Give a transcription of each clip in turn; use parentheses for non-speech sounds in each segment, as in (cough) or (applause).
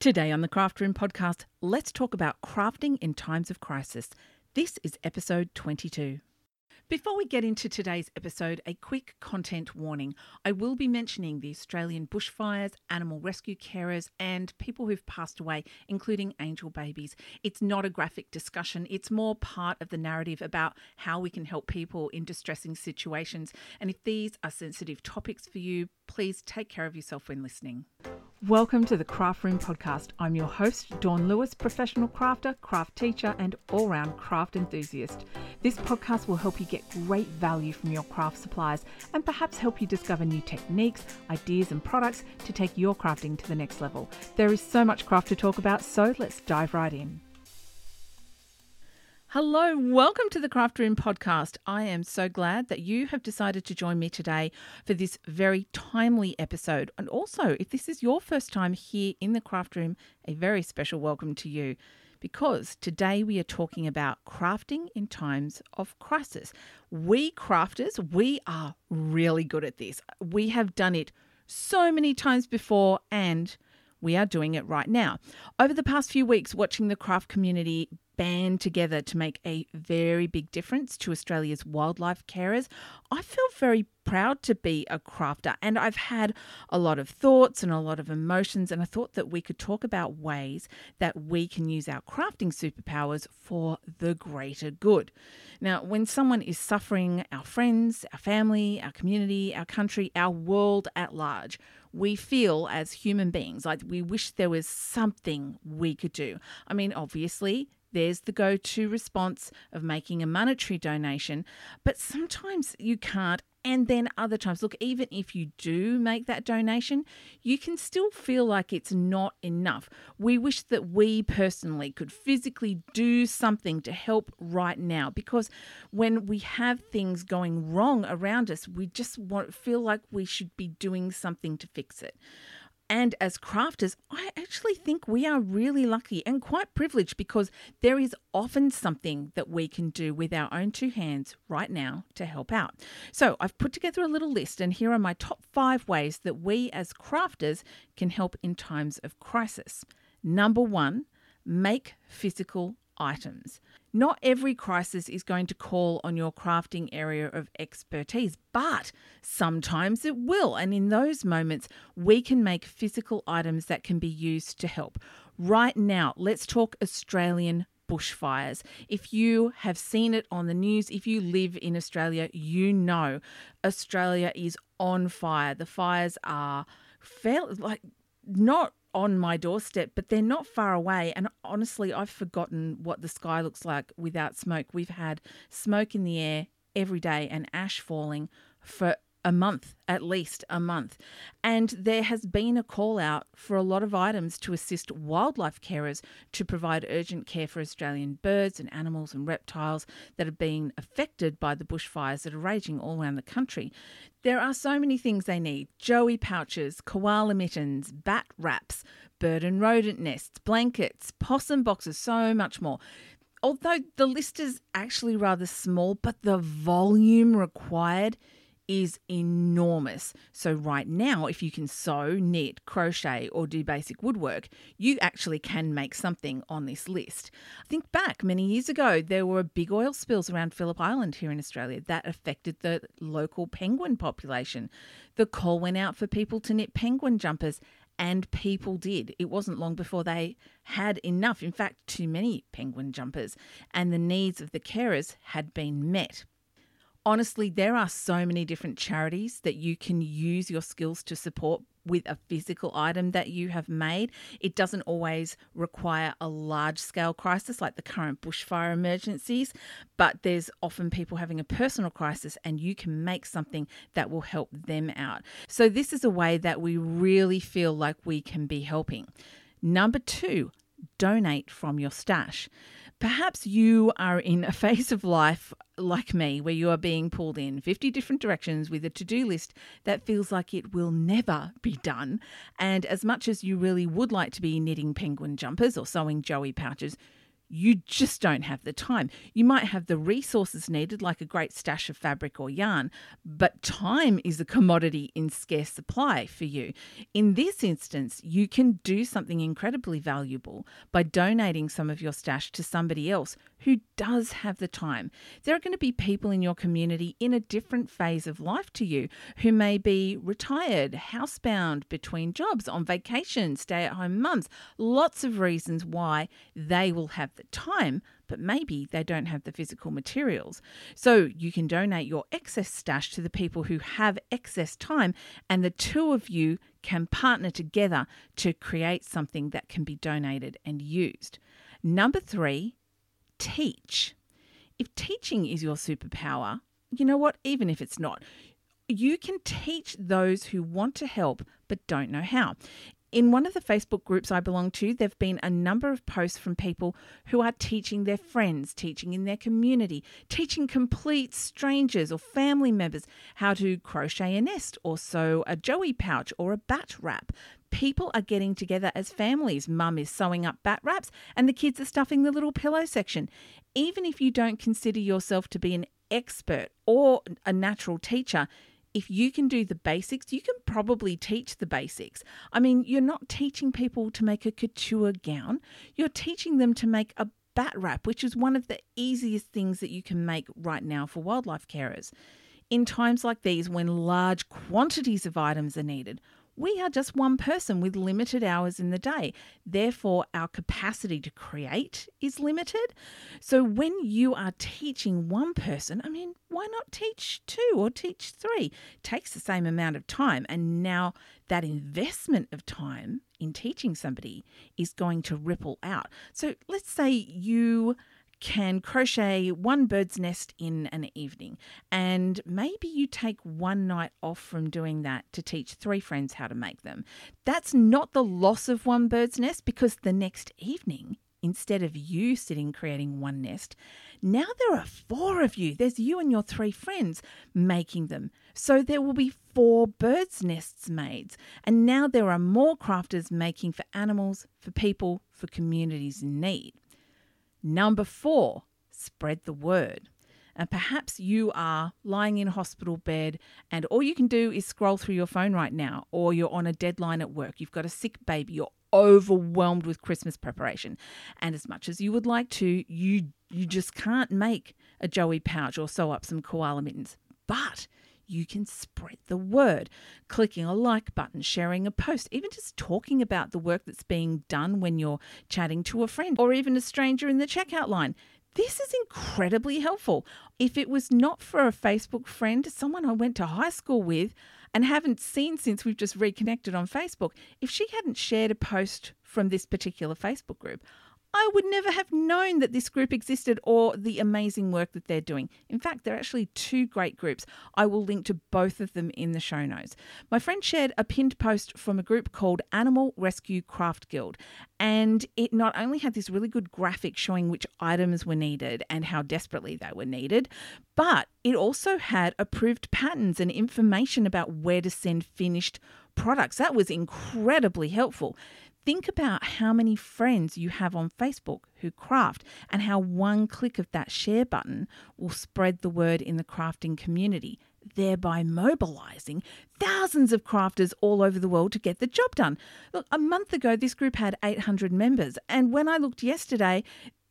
Today on the Craft Room podcast, let's talk about crafting in times of crisis. This is episode 22. Before we get into today's episode, a quick content warning. I will be mentioning the Australian bushfires, animal rescue carers, and people who've passed away, including angel babies. It's not a graphic discussion, it's more part of the narrative about how we can help people in distressing situations. And if these are sensitive topics for you, please take care of yourself when listening. Welcome to the Craft Room podcast. I'm your host, Dawn Lewis, professional crafter, craft teacher, and all round craft enthusiast. This podcast will help you get great value from your craft supplies and perhaps help you discover new techniques, ideas, and products to take your crafting to the next level. There is so much craft to talk about, so let's dive right in. Hello, welcome to the Craft Room podcast. I am so glad that you have decided to join me today for this very timely episode. And also, if this is your first time here in the Craft Room, a very special welcome to you because today we are talking about crafting in times of crisis. We crafters, we are really good at this. We have done it so many times before and we are doing it right now. Over the past few weeks, watching the craft community band together to make a very big difference to Australia's wildlife carers. I feel very proud to be a crafter and I've had a lot of thoughts and a lot of emotions and I thought that we could talk about ways that we can use our crafting superpowers for the greater good. Now, when someone is suffering, our friends, our family, our community, our country, our world at large, we feel as human beings like we wish there was something we could do. I mean, obviously, there's the go to response of making a monetary donation, but sometimes you can't. And then other times, look, even if you do make that donation, you can still feel like it's not enough. We wish that we personally could physically do something to help right now because when we have things going wrong around us, we just want feel like we should be doing something to fix it. And as crafters, I actually think we are really lucky and quite privileged because there is often something that we can do with our own two hands right now to help out. So I've put together a little list, and here are my top five ways that we as crafters can help in times of crisis. Number one, make physical items. Not every crisis is going to call on your crafting area of expertise, but sometimes it will. And in those moments, we can make physical items that can be used to help. Right now, let's talk Australian bushfires. If you have seen it on the news, if you live in Australia, you know Australia is on fire. The fires are fairly like not on my doorstep, but they're not far away. And honestly, I've forgotten what the sky looks like without smoke. We've had smoke in the air every day and ash falling for a month, at least a month. And there has been a call out for a lot of items to assist wildlife carers to provide urgent care for Australian birds and animals and reptiles that have been affected by the bushfires that are raging all around the country. There are so many things they need joey pouches, koala mittens, bat wraps, bird and rodent nests, blankets, possum boxes, so much more although the list is actually rather small, but the volume required is enormous. So, right now, if you can sew, knit, crochet, or do basic woodwork, you actually can make something on this list. Think back many years ago, there were big oil spills around Phillip Island here in Australia that affected the local penguin population. The call went out for people to knit penguin jumpers. And people did. It wasn't long before they had enough, in fact, too many penguin jumpers, and the needs of the carers had been met honestly, there are so many different charities that you can use your skills to support with a physical item that you have made. It doesn't always require a large scale crisis like the current bushfire emergencies, but there's often people having a personal crisis and you can make something that will help them out. So, this is a way that we really feel like we can be helping. Number two, donate from your stash. Perhaps you are in a (laughs) phase of life like me where you are being pulled in 50 different directions with a to do list that feels like it will never be done. And as much as you really would like to be knitting penguin jumpers or sewing joey pouches, you just don't have the time. You might have the resources needed, like a great stash of fabric or yarn, but time is a commodity in scarce supply for you. In this instance, you can do something incredibly valuable by donating some of your stash to somebody else who does have the time. There are going to be people in your community in a different phase of life to you who may be retired, housebound between jobs, on vacation, stay at home mums. Lots of reasons why they will have the time, but maybe they don't have the physical materials. So you can donate your excess stash to the people who have excess time, and the two of you can partner together to create something that can be donated and used. Number three, teach. If teaching is your superpower, you know what? Even if it's not, you can teach those who want to help but don't know how. In one of the Facebook groups I belong to, there have been a number of posts from people who are teaching their friends, teaching in their community, teaching complete strangers or family members how to crochet a nest or sew a joey pouch or a bat wrap. People are getting together as families. Mum is sewing up bat wraps and the kids are stuffing the little pillow section. Even if you don't consider yourself to be an expert or a natural teacher, if you can do the basics, you can probably teach the basics. I mean, you're not teaching people to make a couture gown, you're teaching them to make a bat wrap, which is one of the easiest things that you can make right now for wildlife carers. In times like these, when large quantities of items are needed, we are just one person with limited hours in the day. Therefore, our capacity to create is limited. So, when you are teaching one person, I mean, why not teach two or teach three? It takes the same amount of time. And now that investment of time in teaching somebody is going to ripple out. So, let's say you can crochet one bird's nest in an evening, and maybe you take one night off from doing that to teach three friends how to make them. That's not the loss of one bird's nest because the next evening, instead of you sitting creating one nest, now there are four of you. There's you and your three friends making them. So there will be four birds' nests made. And now there are more crafters making for animals, for people, for communities in need. Number four, spread the word. And perhaps you are lying in a hospital bed and all you can do is scroll through your phone right now, or you're on a deadline at work, you've got a sick baby, you're overwhelmed with Christmas preparation. And as much as you would like to, you you just can't make a Joey pouch or sew up some koala mittens. But you can spread the word. Clicking a like button, sharing a post, even just talking about the work that's being done when you're chatting to a friend or even a stranger in the checkout line. This is incredibly helpful. If it was not for a Facebook friend, someone I went to high school with, and haven't seen since we've just reconnected on Facebook, if she hadn't shared a post from this particular Facebook group, I would never have known that this group existed or the amazing work that they're doing. In fact, there are actually two great groups. I will link to both of them in the show notes. My friend shared a pinned post from a group called Animal Rescue Craft Guild, and it not only had this really good graphic showing which items were needed and how desperately they were needed, but it also had approved patterns and information about where to send finished products. That was incredibly helpful. Think about how many friends you have on Facebook who craft and how one click of that share button will spread the word in the crafting community, thereby mobilizing thousands of crafters all over the world to get the job done. Look, a month ago, this group had 800 members, and when I looked yesterday,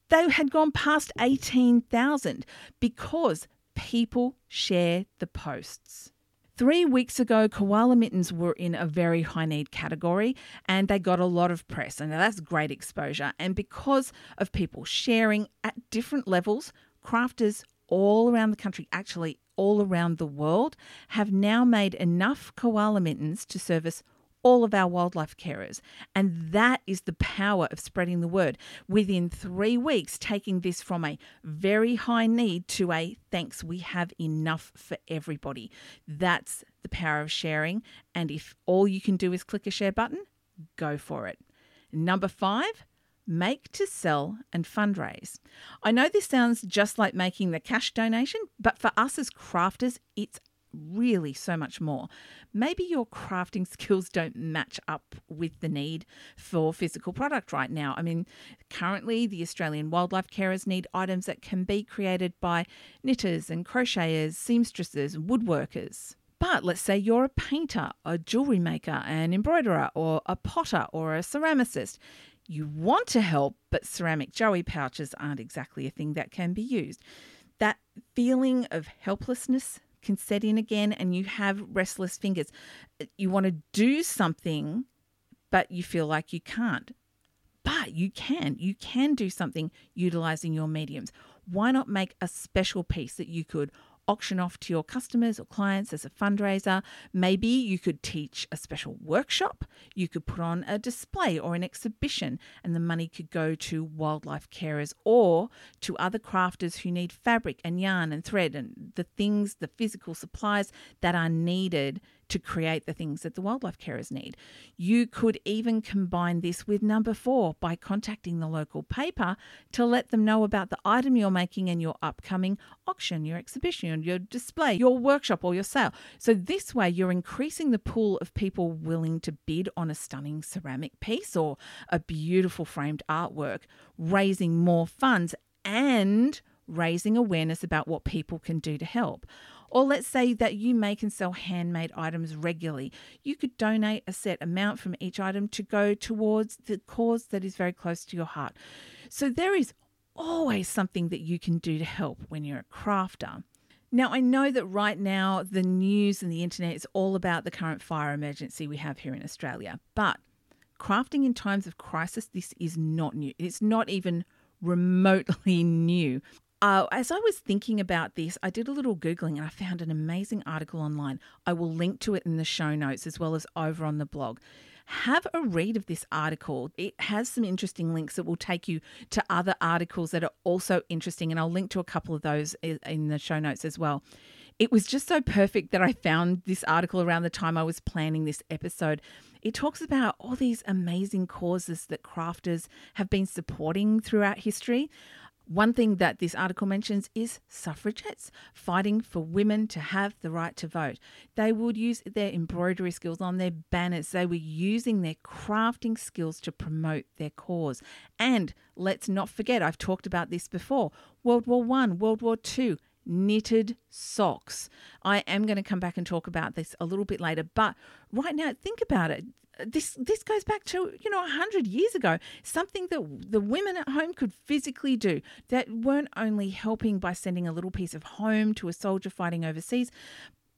they had gone past 18,000 because people share the posts. Three weeks ago, koala mittens were in a very high need category and they got a lot of press, and that's great exposure. And because of people sharing at different levels, crafters all around the country, actually all around the world, have now made enough koala mittens to service all of our wildlife carers. And that is the power of spreading the word. Within three weeks, taking this from a very high need to a thanks, we have enough for everybody. That's the power of sharing. And if all you can do is click a share button, go for it. Number five, make to sell and fundraise. I know this sounds just like making the cash donation, but for us as crafters, it's really so much more. Maybe your crafting (laughs) skills don't match up with the need for physical product right now. I mean, currently the Australian wildlife carers need items that can be created by knitters and crocheters, seamstresses, and woodworkers. But let's say you're a painter, a jewelry maker, an embroiderer, or a potter, or a ceramicist. You want to help, but ceramic joey pouches aren't exactly a thing that can be used. That feeling of helplessness can set in again, and you have restless fingers. You want to do something, but you feel like you can't. But you can. You can do something utilizing your mediums. Why not make a special piece that you could auction off to your customers or clients as a fundraiser. Maybe you could teach a special workshop. You could put on a display or an exhibition, and the money could go to wildlife carers or to other crafters who need fabric and yarn and thread and the things, the physical supplies that are needed to create the things that the wildlife carers need. You could even combine this with number four by contacting the local paper to let them know about the item you're making and your upcoming auction, your exhibition, your display, your workshop, or your sale. So, this way, you're increasing the pool of people willing to bid on a stunning ceramic piece or a beautiful framed artwork, raising more funds and raising awareness about what people can do to help. Or let's say that you make and sell handmade items regularly. You could donate a set amount from each item to go towards the cause that is very close to your heart. So there is always something that you can do to help when you're a crafter. Now, I know that right now the news and the internet is all about the current fire emergency we have here in Australia, but crafting in times of crisis, this is not new. It's not even remotely (laughs) new. Uh, as I was thinking about this, I did a little Googling and I found an amazing article online. I will link to it in the show notes as well as over on the blog. Have a read of this article. It has some interesting links that will take you to other articles that are also interesting, and I'll link to a couple of those in the show notes as well. It was just so perfect that I found this article around the time I was planning this episode. It talks about all these amazing causes that crafters have been supporting throughout history. One thing that this article mentions is suffragettes fighting for women to have the right to vote. They would use their embroidery skills on their banners. They were using their crafting skills to promote their cause. And let's not forget, I've talked about this before World War One, World War Two, knitted socks. I am going to come back and talk about this a little bit later, but right now, think about it. This this goes back to you know 100 years ago something that the women at home could physically do that weren't only helping by sending a little piece of home to a soldier fighting overseas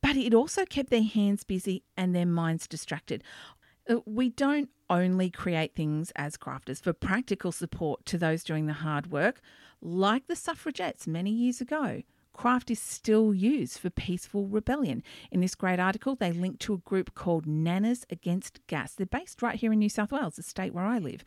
but it also kept their hands busy and their minds distracted. Uh, we don't only create things as crafters for practical support to those doing the hard work like the suffragettes many years ago craft is still used for peaceful rebellion. In this great article, they link to a group called Nannas Against Gas. They're based right here in New South Wales, the state where I live.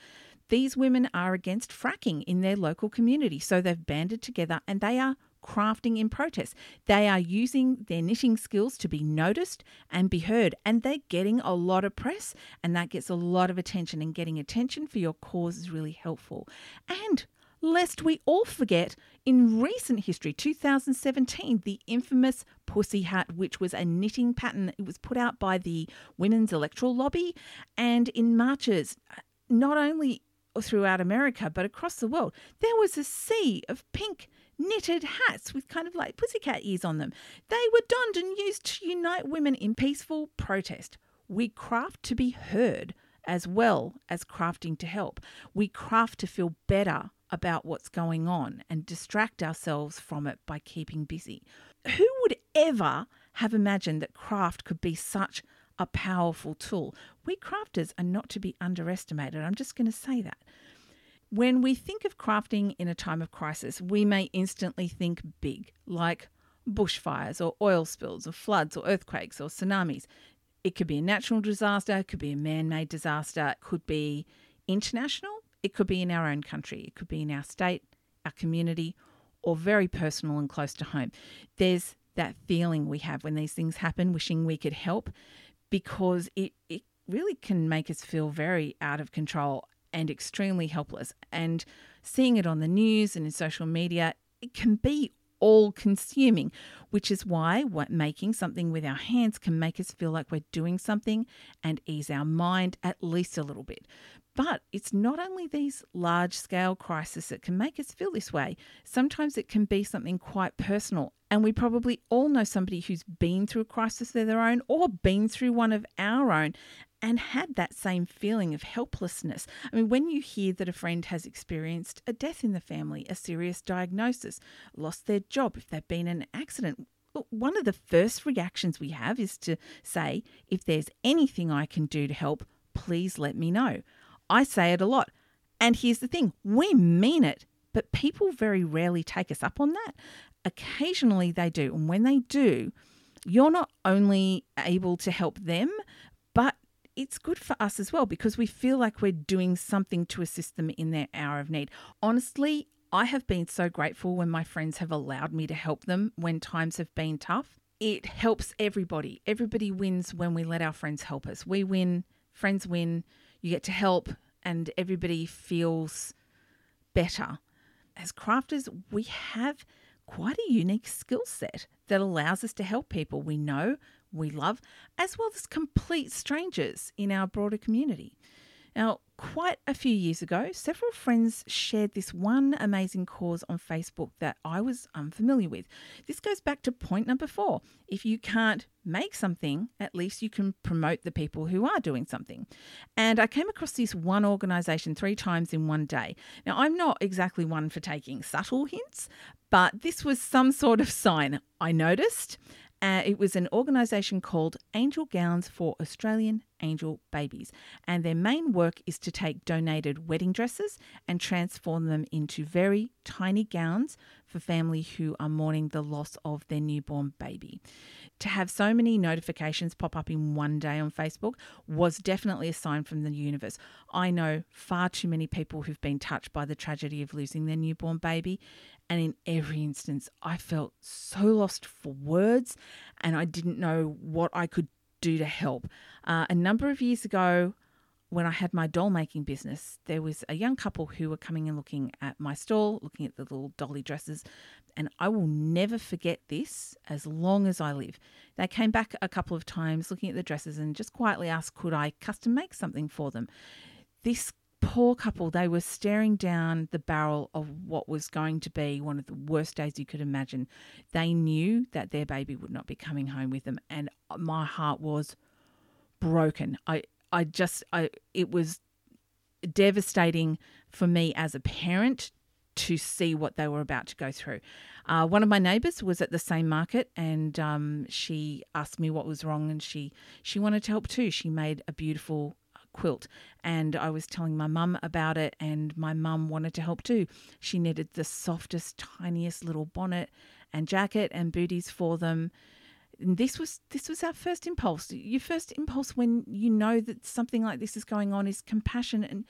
These women are against fracking in their local community, so they've banded together and they are crafting in protest. They are using their knitting skills to be noticed and be heard, and they're getting a lot of press, and that gets a lot of attention. And getting attention for your cause is really helpful. And lest we all forget, in recent history, 2017, the infamous Pussy Hat, which was a knitting pattern, it was put out by the Women's Electoral Lobby, and in marches, uh, not only throughout America but across the world, there was a sea of pink knitted hats with kind of like pussycat ears on them. They were donned and used to unite women in peaceful protest. We craft to be heard as well as crafting to help. We craft to feel better about what's going on and distract ourselves from it by keeping busy. Who would ever have imagined that craft could be such a powerful tool? We crafters are not to be underestimated. I'm just going to say that. When we think of crafting in a time of crisis, we may instantly think big, like bushfires or oil spills or floods or earthquakes or tsunamis. It could be a natural disaster, it could be a man made disaster, it could be international, it could be in our own country, it could be in our state, our community, or very personal and close to home. There's that feeling we have when these things happen, wishing we could help, because it, it really can make us feel very out of control and extremely helpless. And seeing it on the news and in social media, it can be all consuming, which is why what making something with our hands can make us feel like we're doing something and ease our mind at least a little bit. But it's not only these large scale crises that can make us feel this way. Sometimes it can be something quite personal. And we probably all know somebody who's been through a crisis of their own or been through one of our own and had that same feeling of helplessness. I mean, when you hear that a friend has experienced a death in the family, a serious diagnosis, lost their job, if they've been in an accident, one of the first reactions we have is to say, if there's anything I can do to help, please let me know. I say it a lot. And here's the thing we mean it, but people very rarely take us up on that. Occasionally they do. And when they do, you're not only able to help them, it's good for us as well because we feel like we're doing something to assist them in their hour of need. Honestly, I have been so grateful when my friends have allowed me to help them when times have been tough. It helps everybody. Everybody wins when we let our friends help us. We win, friends win, you get to help, and everybody feels better. As crafters, we have quite a unique skill set that allows us to help people we know, we love, as well as complete strangers in our broader community. Now, quite a few years ago, several friends shared this one amazing cause on Facebook that I was unfamiliar with. This goes back to point number four. If you can't make something, at least you can promote the people who are doing something. And I came across this one organization three times in one day. Now, I'm not exactly one for taking subtle hints, but this was some sort of sign I noticed. Uh, it was an organisation called Angel Gowns for Australian Angel Babies, and their main work is to take donated wedding dresses and transform them into very tiny gowns for families who are mourning the loss of their newborn baby. To have so many notifications pop up in one day on Facebook was definitely a sign from the universe. I know far too many people who've been touched by the tragedy of losing their newborn baby, and in every instance, I felt so lost for words and I didn't know what I could do to help. Uh, a number of years ago, when I had my doll making business, there was a young couple who were coming and looking at my stall, looking at the little dolly dresses, and I will never forget this as long as I live. They came back a couple of times looking at the dresses and just quietly asked, could I custom make something for them? This poor couple, they were staring down the barrel of what was going to be one of the worst days you could imagine. They knew that their baby would not be coming home with them, and my heart was broken. I, I just, I, it was devastating for me as a parent to see what they were about to go through. Uh, one of my neighbours was at the same market, and um, she asked me what was wrong, and she she wanted to help too. She made a beautiful quilt and I was telling my mum about it and my mum wanted to help too. She knitted the softest tiniest little bonnet and jacket and booties for them. And this was this was our first impulse. Your first impulse when you know that something like this is going on is compassion and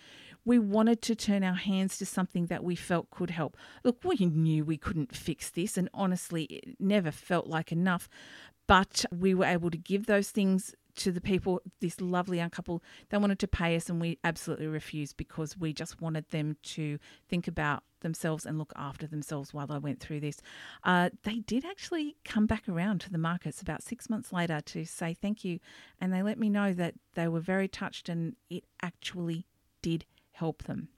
we wanted to turn our hands to something that we felt could help. Look, we knew we couldn't fix this and honestly it never felt like enough, but we were able to give those things to the people, this lovely young couple, they wanted to pay us and we absolutely refused because we just wanted them to think about themselves and look after themselves while they went through this. Uh, they did actually come back around to the markets about six months later to say thank you. And they let me know that they were very touched and it actually did help them.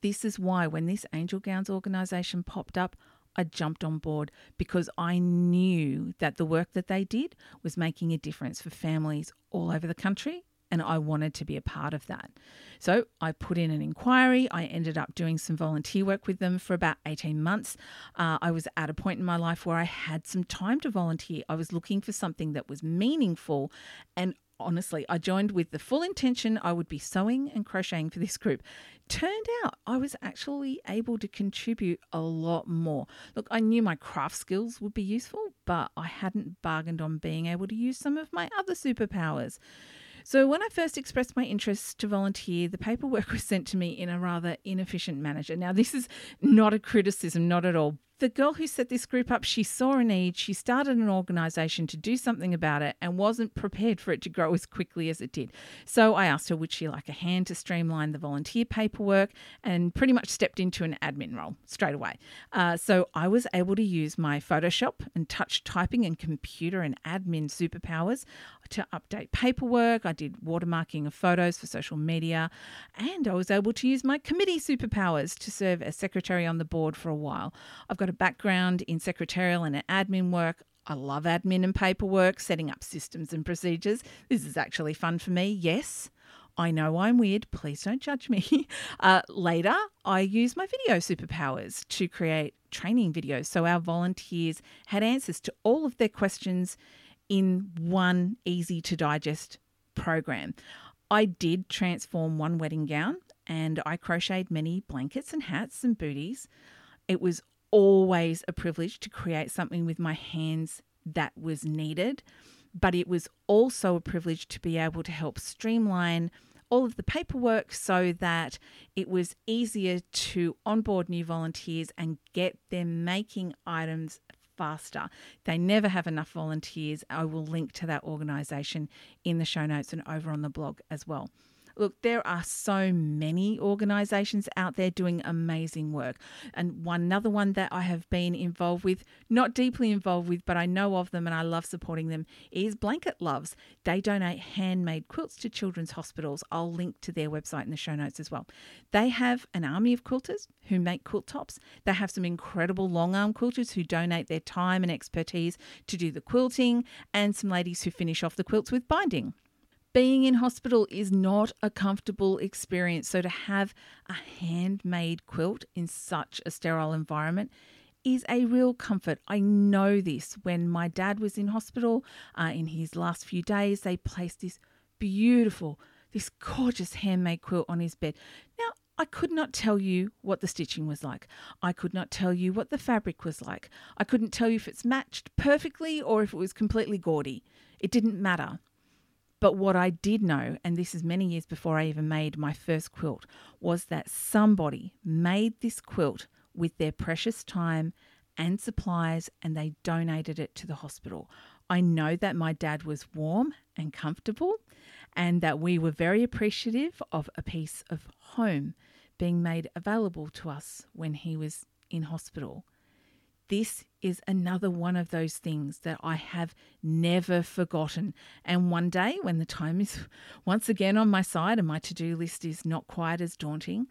This is why when this Angel Gowns organisation popped up, I jumped on board because I knew that the work that they did was making a difference for families all over the country and I wanted to be a part of that. So I put in an inquiry. I ended up doing some volunteer work with them for about 18 months. Uh, I was at a point in my life where I had some time to volunteer. I was looking for something that was meaningful and honestly, I joined with the full intention I would be sewing and crocheting for this group. Turned out I was actually able to contribute a lot more. Look, I knew my craft skills would be useful, but I hadn't bargained on being able to use some of my other superpowers. So, when I first expressed my interest to volunteer, the paperwork (laughs) was sent to me in a rather inefficient manner. Now, this is not a criticism, not at all, the girl who set this group up, she saw a need, she started an organization to do something about it and wasn't prepared for it to grow as quickly as it did. So I asked her, would she like a hand to streamline the volunteer paperwork and pretty much stepped into an admin role straight away. Uh, so I was able to use my Photoshop and touch typing and computer and admin superpowers to update paperwork. I did watermarking of photos for social media, and I was able to use my committee superpowers to serve as secretary on the board for a while. I've got got a background in secretarial and admin work. I love admin and paperwork, setting up systems and procedures. This is actually fun for me, yes. I know I'm weird, please don't judge me. (laughs) Uh, later, I use my video superpowers to create training videos so our volunteers had answers to all of their questions in one easy to digest program. I did transform one wedding gown and I crocheted many blankets and hats and booties. It was always a privilege to create something with my hands that was needed, but it was also a privilege to be able to help streamline all of the paperwork so that it was easier to onboard new volunteers and get them making items faster. They never have enough volunteers. I will link to that organisation in the show notes and over on the blog as well. Look, there are so many organisations out there doing amazing work. And one another one that I have been involved with, not deeply involved with, but I know of them and I love supporting them, is Blanket Loves. They donate handmade quilts to children's hospitals. I'll link to their website in the show notes as well. They have an army of quilters who make quilt tops. They have some incredible long arm quilters who donate their time and expertise to do the quilting, and some ladies who finish off the quilts with binding being in hospital is not a comfortable experience. So, to have a handmade quilt in such a sterile environment is a real comfort. I know this. When my dad was in hospital uh, in his last few days, they placed this beautiful, this gorgeous handmade quilt on his bed. Now, I could not tell you what the stitching was like. I could not tell you what the fabric was like. I couldn't tell you if it's matched perfectly or if it was completely gaudy. It didn't matter. But what I did know, and this is many years before I even made my first quilt, was that somebody made this quilt with their precious time and supplies and they donated it to the hospital. I know that my dad was warm and comfortable and that we were very appreciative of a piece of home being made available to us when he was in hospital this is another one of those things that I have never forgotten. And one day, when the time is (laughs) once again on my side and my to do list is not quite as daunting,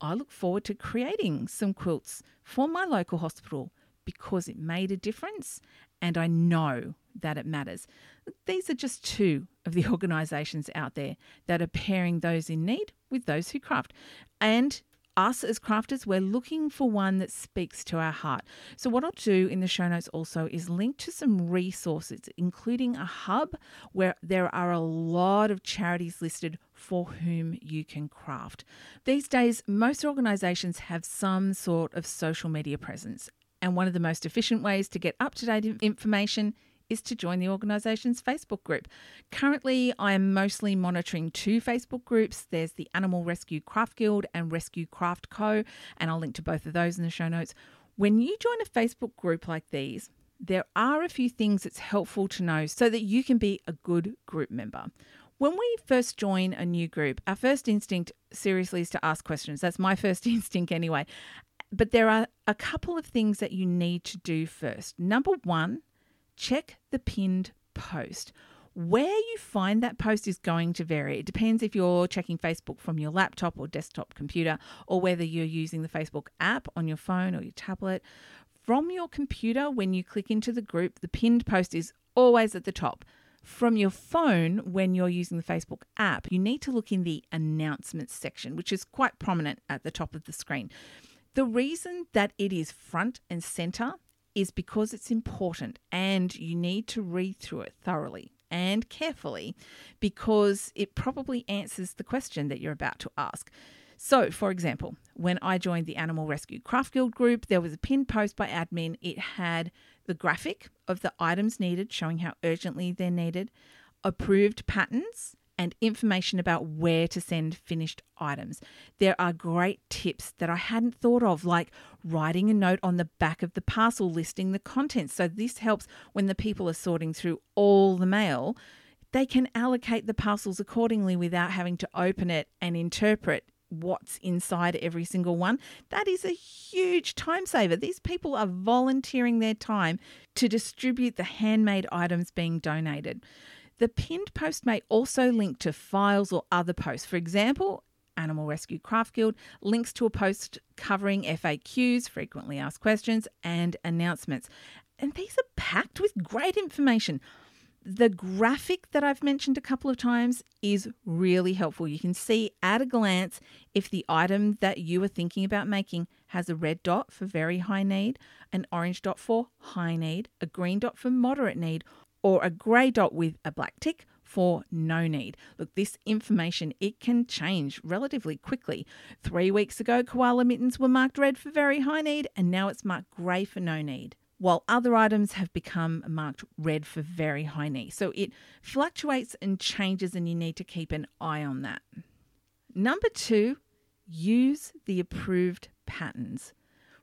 I look forward to creating some quilts for my local hospital because it made a difference and I know that it matters. These are just two of the (laughs) organisations out there that are pairing those in need with those who craft. And us as crafters, we're looking for one that speaks to our heart. So, what I'll do in the show notes also is link to some resources, including a hub where there are a lot of charities listed for whom you can craft. These days, most organisations have some sort of social media presence. And one of the most efficient ways to get up to date information is to join the organisation's Facebook group. Currently, I am mostly monitoring two Facebook groups. There's the Animal Rescue Craft Guild and Rescue Craft Co., and I'll link to both of those in the show notes. When you join a Facebook group like these, there are a few things that's helpful to know so that you can be a good group member. When we first join a new group, our first instinct seriously is to ask questions. That's my (laughs) first instinct anyway. But there are a couple of things that you need to do first. Number one check the pinned post. Where you find that post is going to vary. It depends if you're checking Facebook from your laptop or desktop computer, or whether you're using the Facebook app on your phone or your tablet. From your computer, when you click into the group, the pinned post is always at the top. From your phone, when you're using the Facebook app, you need to look in the announcements section, which is quite prominent at the top of the screen. The reason that it is front and center is because it's important and you need to read through it thoroughly and carefully because it probably answers the question that you're about to ask. So, for example, when I joined the Animal Rescue Craft Guild group, there was a pinned post by admin. It had the graphic of the items needed, showing how urgently they're needed, approved patterns, and information about where to send finished items. There are great tips that I hadn't thought of, like writing a note on the back of the parcel listing the contents. So, this helps when the people are sorting through all the mail. They can allocate the parcels accordingly without having to open it and interpret what's inside every single one. That is a huge time saver. These people are volunteering their time to distribute the handmade items being donated. The pinned post may also link to files or other posts. For example, Animal Rescue Craft Guild links to a post covering FAQs, frequently asked questions, and announcements. And these are packed with great information. The graphic that I've mentioned a couple of times is really helpful. You can see at a glance if the item that you are thinking about making has a red dot for very high need, an orange dot for high need, a green dot for moderate need, or a grey dot with a black tick for no need. Look, this information it can change relatively quickly. 3 weeks ago koala mittens were marked red for very high need and now it's marked grey for no need. While other items have become marked red for very high need. So it fluctuates and changes, and you need to keep an eye on that. Number two, use the approved patterns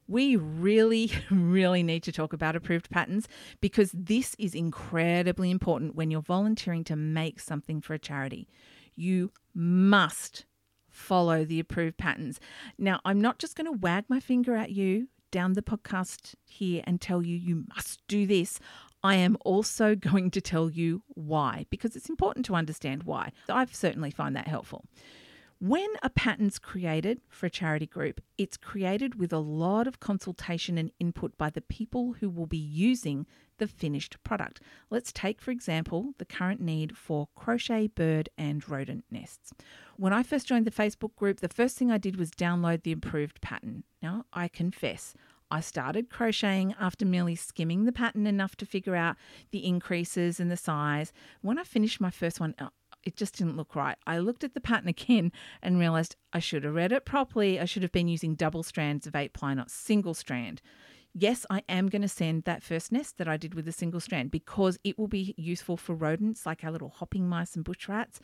we really, (laughs) really need to talk about approved patterns because this is incredibly important when you're volunteering to make something for a charity. You must follow the approved patterns. Now, I'm not just going to wag my finger at you down the podcast here and tell you you must do this. I am also (laughs) going to tell you why because it's important to understand why. I've certainly find that helpful. When a pattern's created for a charity group, it's created with a lot of consultation and input by the people who will be using the finished product. Let's take, for example, the current need for crochet bird and rodent nests. When I first joined the Facebook group, the first thing I did was download the improved pattern. Now, I confess, I started crocheting after merely skimming the pattern enough to figure out the increases and the size. When I finished my first one, uh, it just didn't look right. I looked at the pattern again and realized I should have read it properly. I should have been using double strands of eight ply, not single strand. Yes, I am going to send that first nest that I did with a single strand because it will be useful for rodents like our little hopping mice and bush rats.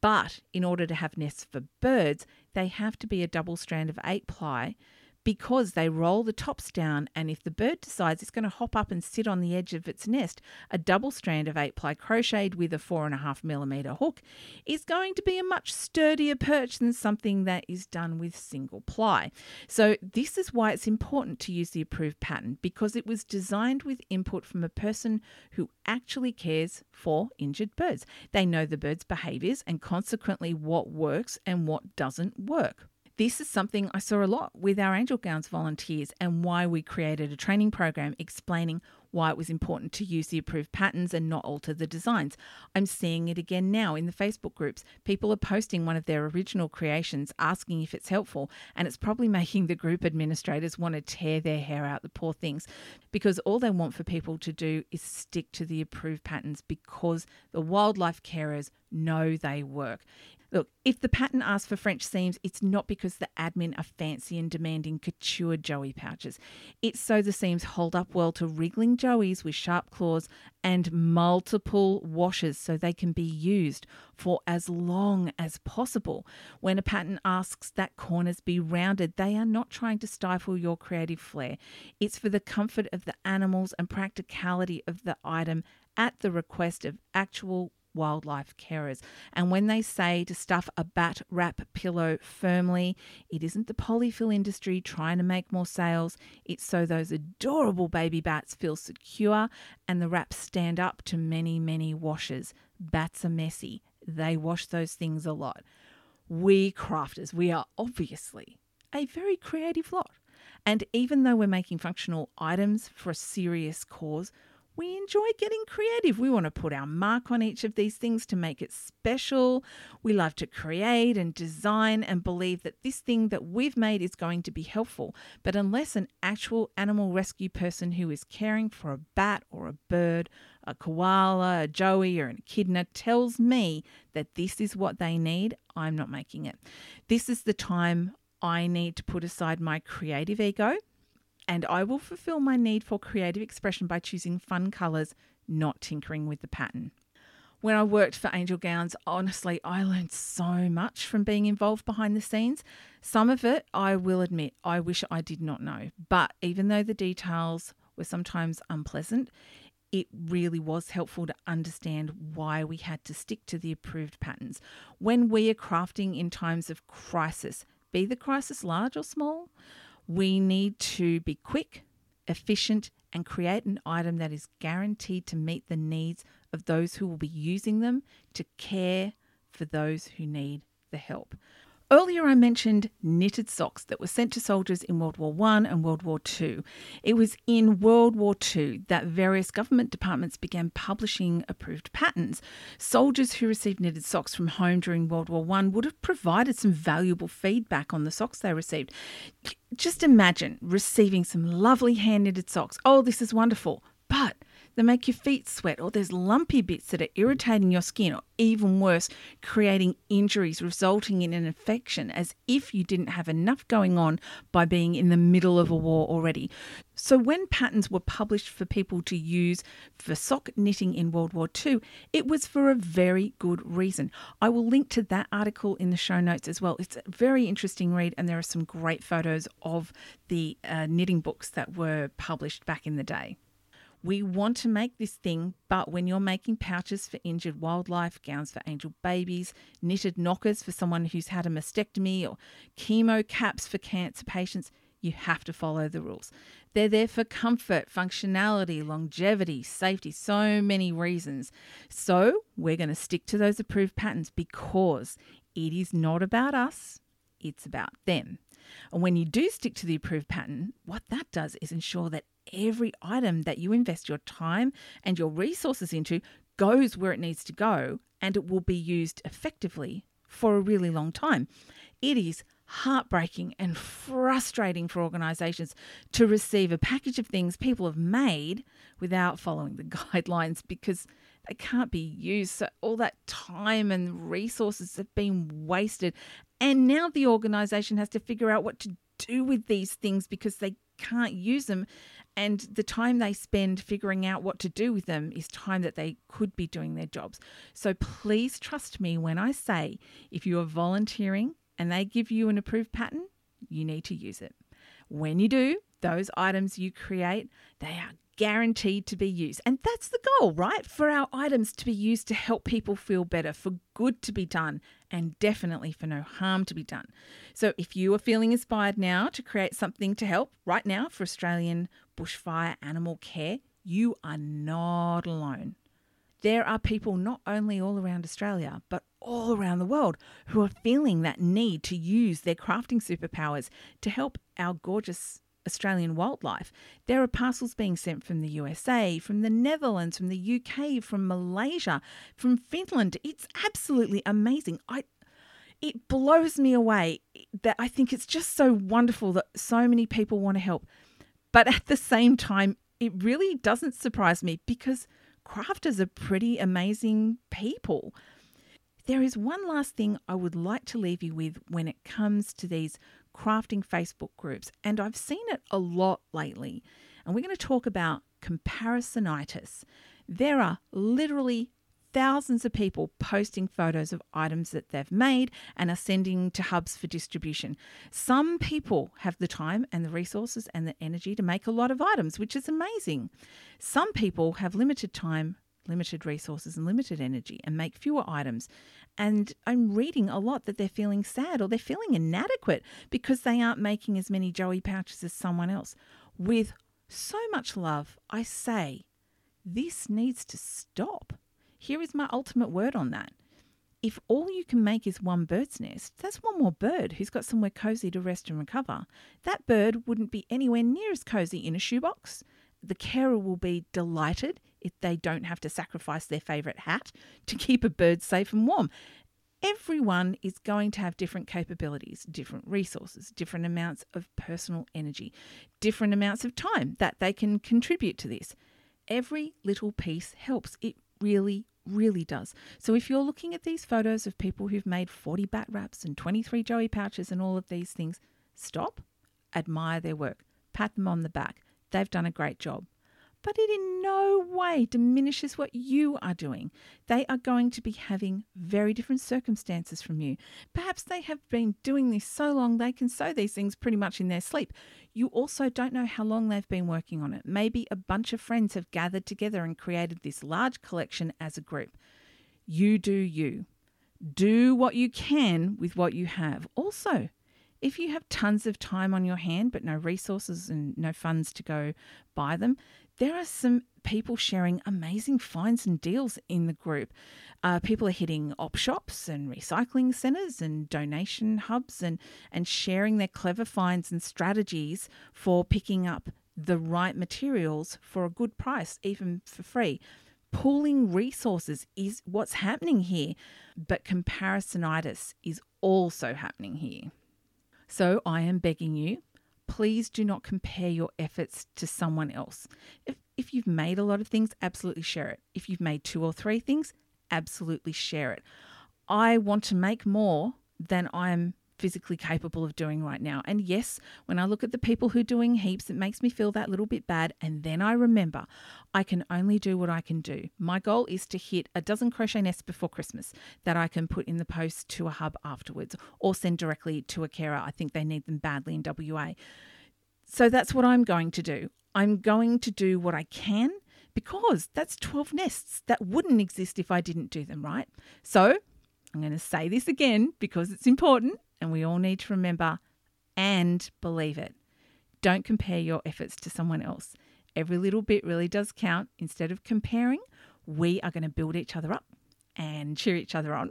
But in order to have nests for birds, they have to be a double strand of eight ply because they roll the tops down, and if the bird decides it's going to hop up and sit on the edge of its nest, a double strand of eight ply crocheted with a four and a half millimeter hook is going to be a much sturdier perch than something that is done with single ply. So, this is why it's important to use the approved pattern because it was designed with input from a person who actually cares for injured birds. They know the bird's behaviors and consequently what works and what doesn't work. This is something I saw a lot with our Angel Gowns volunteers and why we created a training program explaining why it was important to use the approved patterns and not alter the designs. I'm seeing it again now in the Facebook groups. People are posting one of their original creations asking if it's helpful, and it's probably (laughs) making the group administrators want to tear their hair out, the poor things, because all they want for people to do is stick to the approved patterns because the wildlife carers know they work. Look, if the pattern asks for French seams, it's not because the admin are fancy and demanding couture joey pouches. It's so the seams hold up well to wriggling joeys with sharp claws and multiple washes so they can be used for as long as possible. When a pattern asks that corners be rounded, they are not trying to stifle your creative flair. It's for the comfort of the animals and practicality of the item at the request of actual wildlife carers. And when they say to stuff a bat wrap pillow firmly, it isn't the polyfill industry trying to make more sales. It's so those adorable baby bats feel secure and the wraps stand up to many, many washes. Bats are messy. They wash those things a lot. We crafters, we are obviously a very creative lot. And even though we're making functional items for a serious cause, we enjoy getting creative. We want to put our mark on each of these things to make it special. We love to create and design and believe that this thing that we've made is going to be helpful. But unless an actual animal rescue person who is caring for a bat or a bird, a koala, a joey, or an echidna tells me that this is what they need, I'm not making it. This is the time I need to put aside my creative ego and I will fulfill my need for creative expression by choosing fun colours, not tinkering with the pattern. When I worked for Angel Gowns, honestly, I learned so much from being involved behind the scenes. Some of it, I will admit, I wish I did not know. But even though the details were sometimes unpleasant, it really was helpful to understand why we had to stick to the approved patterns. When we are crafting in times of crisis, be the crisis large or small, we need to be quick, efficient, and create an item that is guaranteed to meet the needs of those who will be using them to care for those who need the help. Earlier, I mentioned knitted socks that were sent to soldiers in World War I and World War II. It was in World War II that various government departments began publishing approved patterns. Soldiers who received knitted socks from home during World War I would have provided some valuable feedback on the socks they received. Just imagine receiving some lovely hand knitted socks. Oh, this is wonderful. But they make your feet sweat, or there's lumpy bits that are irritating your skin, or even worse, creating injuries resulting in an infection as if you didn't have enough going on by being in the middle of a war already. So, when patterns were published for people to use for sock knitting in World War II, it was for a very good reason. I will link to that article in the show notes as well. It's a very interesting read, and there are some great photos of the uh, knitting books that were published back in the day. We want to make this thing, but when you're making pouches for injured wildlife, gowns for angel babies, knitted knockers for someone who's had a mastectomy, or chemo caps for cancer patients, you have to follow the rules. They're there for comfort, functionality, longevity, safety, so many reasons. So we're going to stick to those approved patterns because it is not about us, it's about them. And when you do stick to the approved pattern, what that does is ensure that every item that you invest your time and your resources into goes where it needs to go and it will be used effectively for a really long time. It is heartbreaking and frustrating for organizations to receive a package of things people have made without following the (laughs) guidelines because they can't be used. So all that time and resources have been wasted. And now the organization has to figure out what to do with these things because they can't use them. And the time they spend figuring out what to do with them is time that they could be doing their jobs. So please trust me when I say if you are volunteering and they give you an approved pattern, you need to use it. When you do, those items you create, they are guaranteed to be used. And that's the goal, right? For our items to be used to help people feel better, for good to be done, and definitely for no harm to be done. So if you are feeling inspired now to create something to help right now for Australian bushfire animal care, you are not alone. There are people not only all around Australia, but all around the world who are feeling that need to use their crafting superpowers to help our gorgeous Australian wildlife. There are parcels being sent from the USA, from the Netherlands, from the UK, from Malaysia, from Finland. It's absolutely amazing. I it blows me away that I think it's just so wonderful that so many people want to help. But at the same time, it really doesn't surprise me because crafters are pretty amazing people. There is one last thing I would like to leave you with when it comes to these crafting Facebook groups, and I've seen it a lot lately. And we're going to talk about comparisonitis. There are literally thousands of people posting photos of items that they've made and are sending to hubs for distribution. Some people have the time and the resources and the energy to make a lot of items, which is amazing. Some people have limited time limited resources and limited energy and make fewer items. And I'm reading a lot that they're feeling sad or they're feeling inadequate because they aren't making as many Joey pouches as someone else. With so much love, I say, this needs to stop. Here is my ultimate word on that. If all you can make is one bird's nest, that's one more bird who's got somewhere cozy to rest and recover. That bird wouldn't be anywhere near as cozy in a shoebox. The carer will be delighted if they don't have to sacrifice their favourite hat to keep a bird safe and warm. Everyone is going to have different capabilities, different resources, different amounts of personal energy, different amounts of time that they can contribute to this. Every little piece helps. It really, really does. So if you're looking at these photos of people who've made 40 bat wraps and 23 joey pouches and all of these things, stop, admire their work, pat them on the back. They've done a great job. But it in no way diminishes what you are doing. They are going to be having very different circumstances from you. Perhaps they have been doing this so long they can sew these things pretty much in their sleep. You also don't know how long they've been working on it. Maybe a bunch of friends have gathered together and created this large collection as a group. You do you. Do what you can with what you have. Also, if you have tons of time on your hand but no resources and no funds to go buy them, there are some people sharing amazing finds and deals in the group. Uh, people are hitting op shops and recycling centres and donation hubs and, and sharing their clever finds and strategies for picking up the right materials for a good price, even for free. Pooling resources is what's happening here, but comparisonitis is also happening here. So I am begging you, please do not compare your efforts to someone else. If, if you've made a lot of things, absolutely share it. If you've made two or three things, absolutely share it. I want to make more than I'm physically capable of doing right now. And yes, when I look at the people who are doing heaps, it makes me feel that little bit bad. And then I remember I can only do what I can do. My goal is to hit a dozen crochet nests before Christmas that I can put in the post to a hub afterwards or send directly to a carer. I think they need them badly in WA. So that's what I'm going to do. I'm going to do what I can because that's 12 nests that wouldn't exist if I didn't do them, right? So I'm going to say this again because it's important and we all need to remember and believe it. Don't compare your efforts to someone else. Every little bit really does count. Instead of comparing, we are going to build each other up and cheer each other on.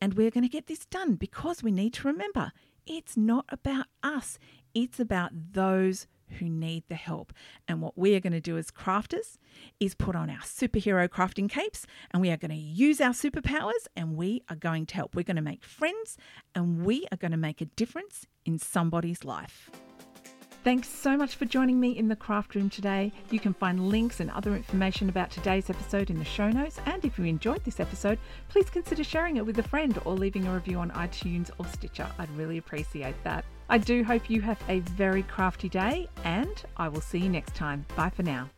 And we're going to get this done because we need to remember it's not about us, it's about those who need the help. And what we are going to do as crafters is put on our superhero crafting capes and we are going to use our superpowers and we are going to help. We're going to make friends and we are going to make a difference in somebody's life. Thanks so much for joining me in the craft room today. You can find links and other information about today's episode in the show notes. And if you enjoyed this episode, please consider sharing it with a friend or leaving a review on iTunes or Stitcher. I'd really appreciate that. I do hope you have a very crafty day, and I will see you next time. Bye for now.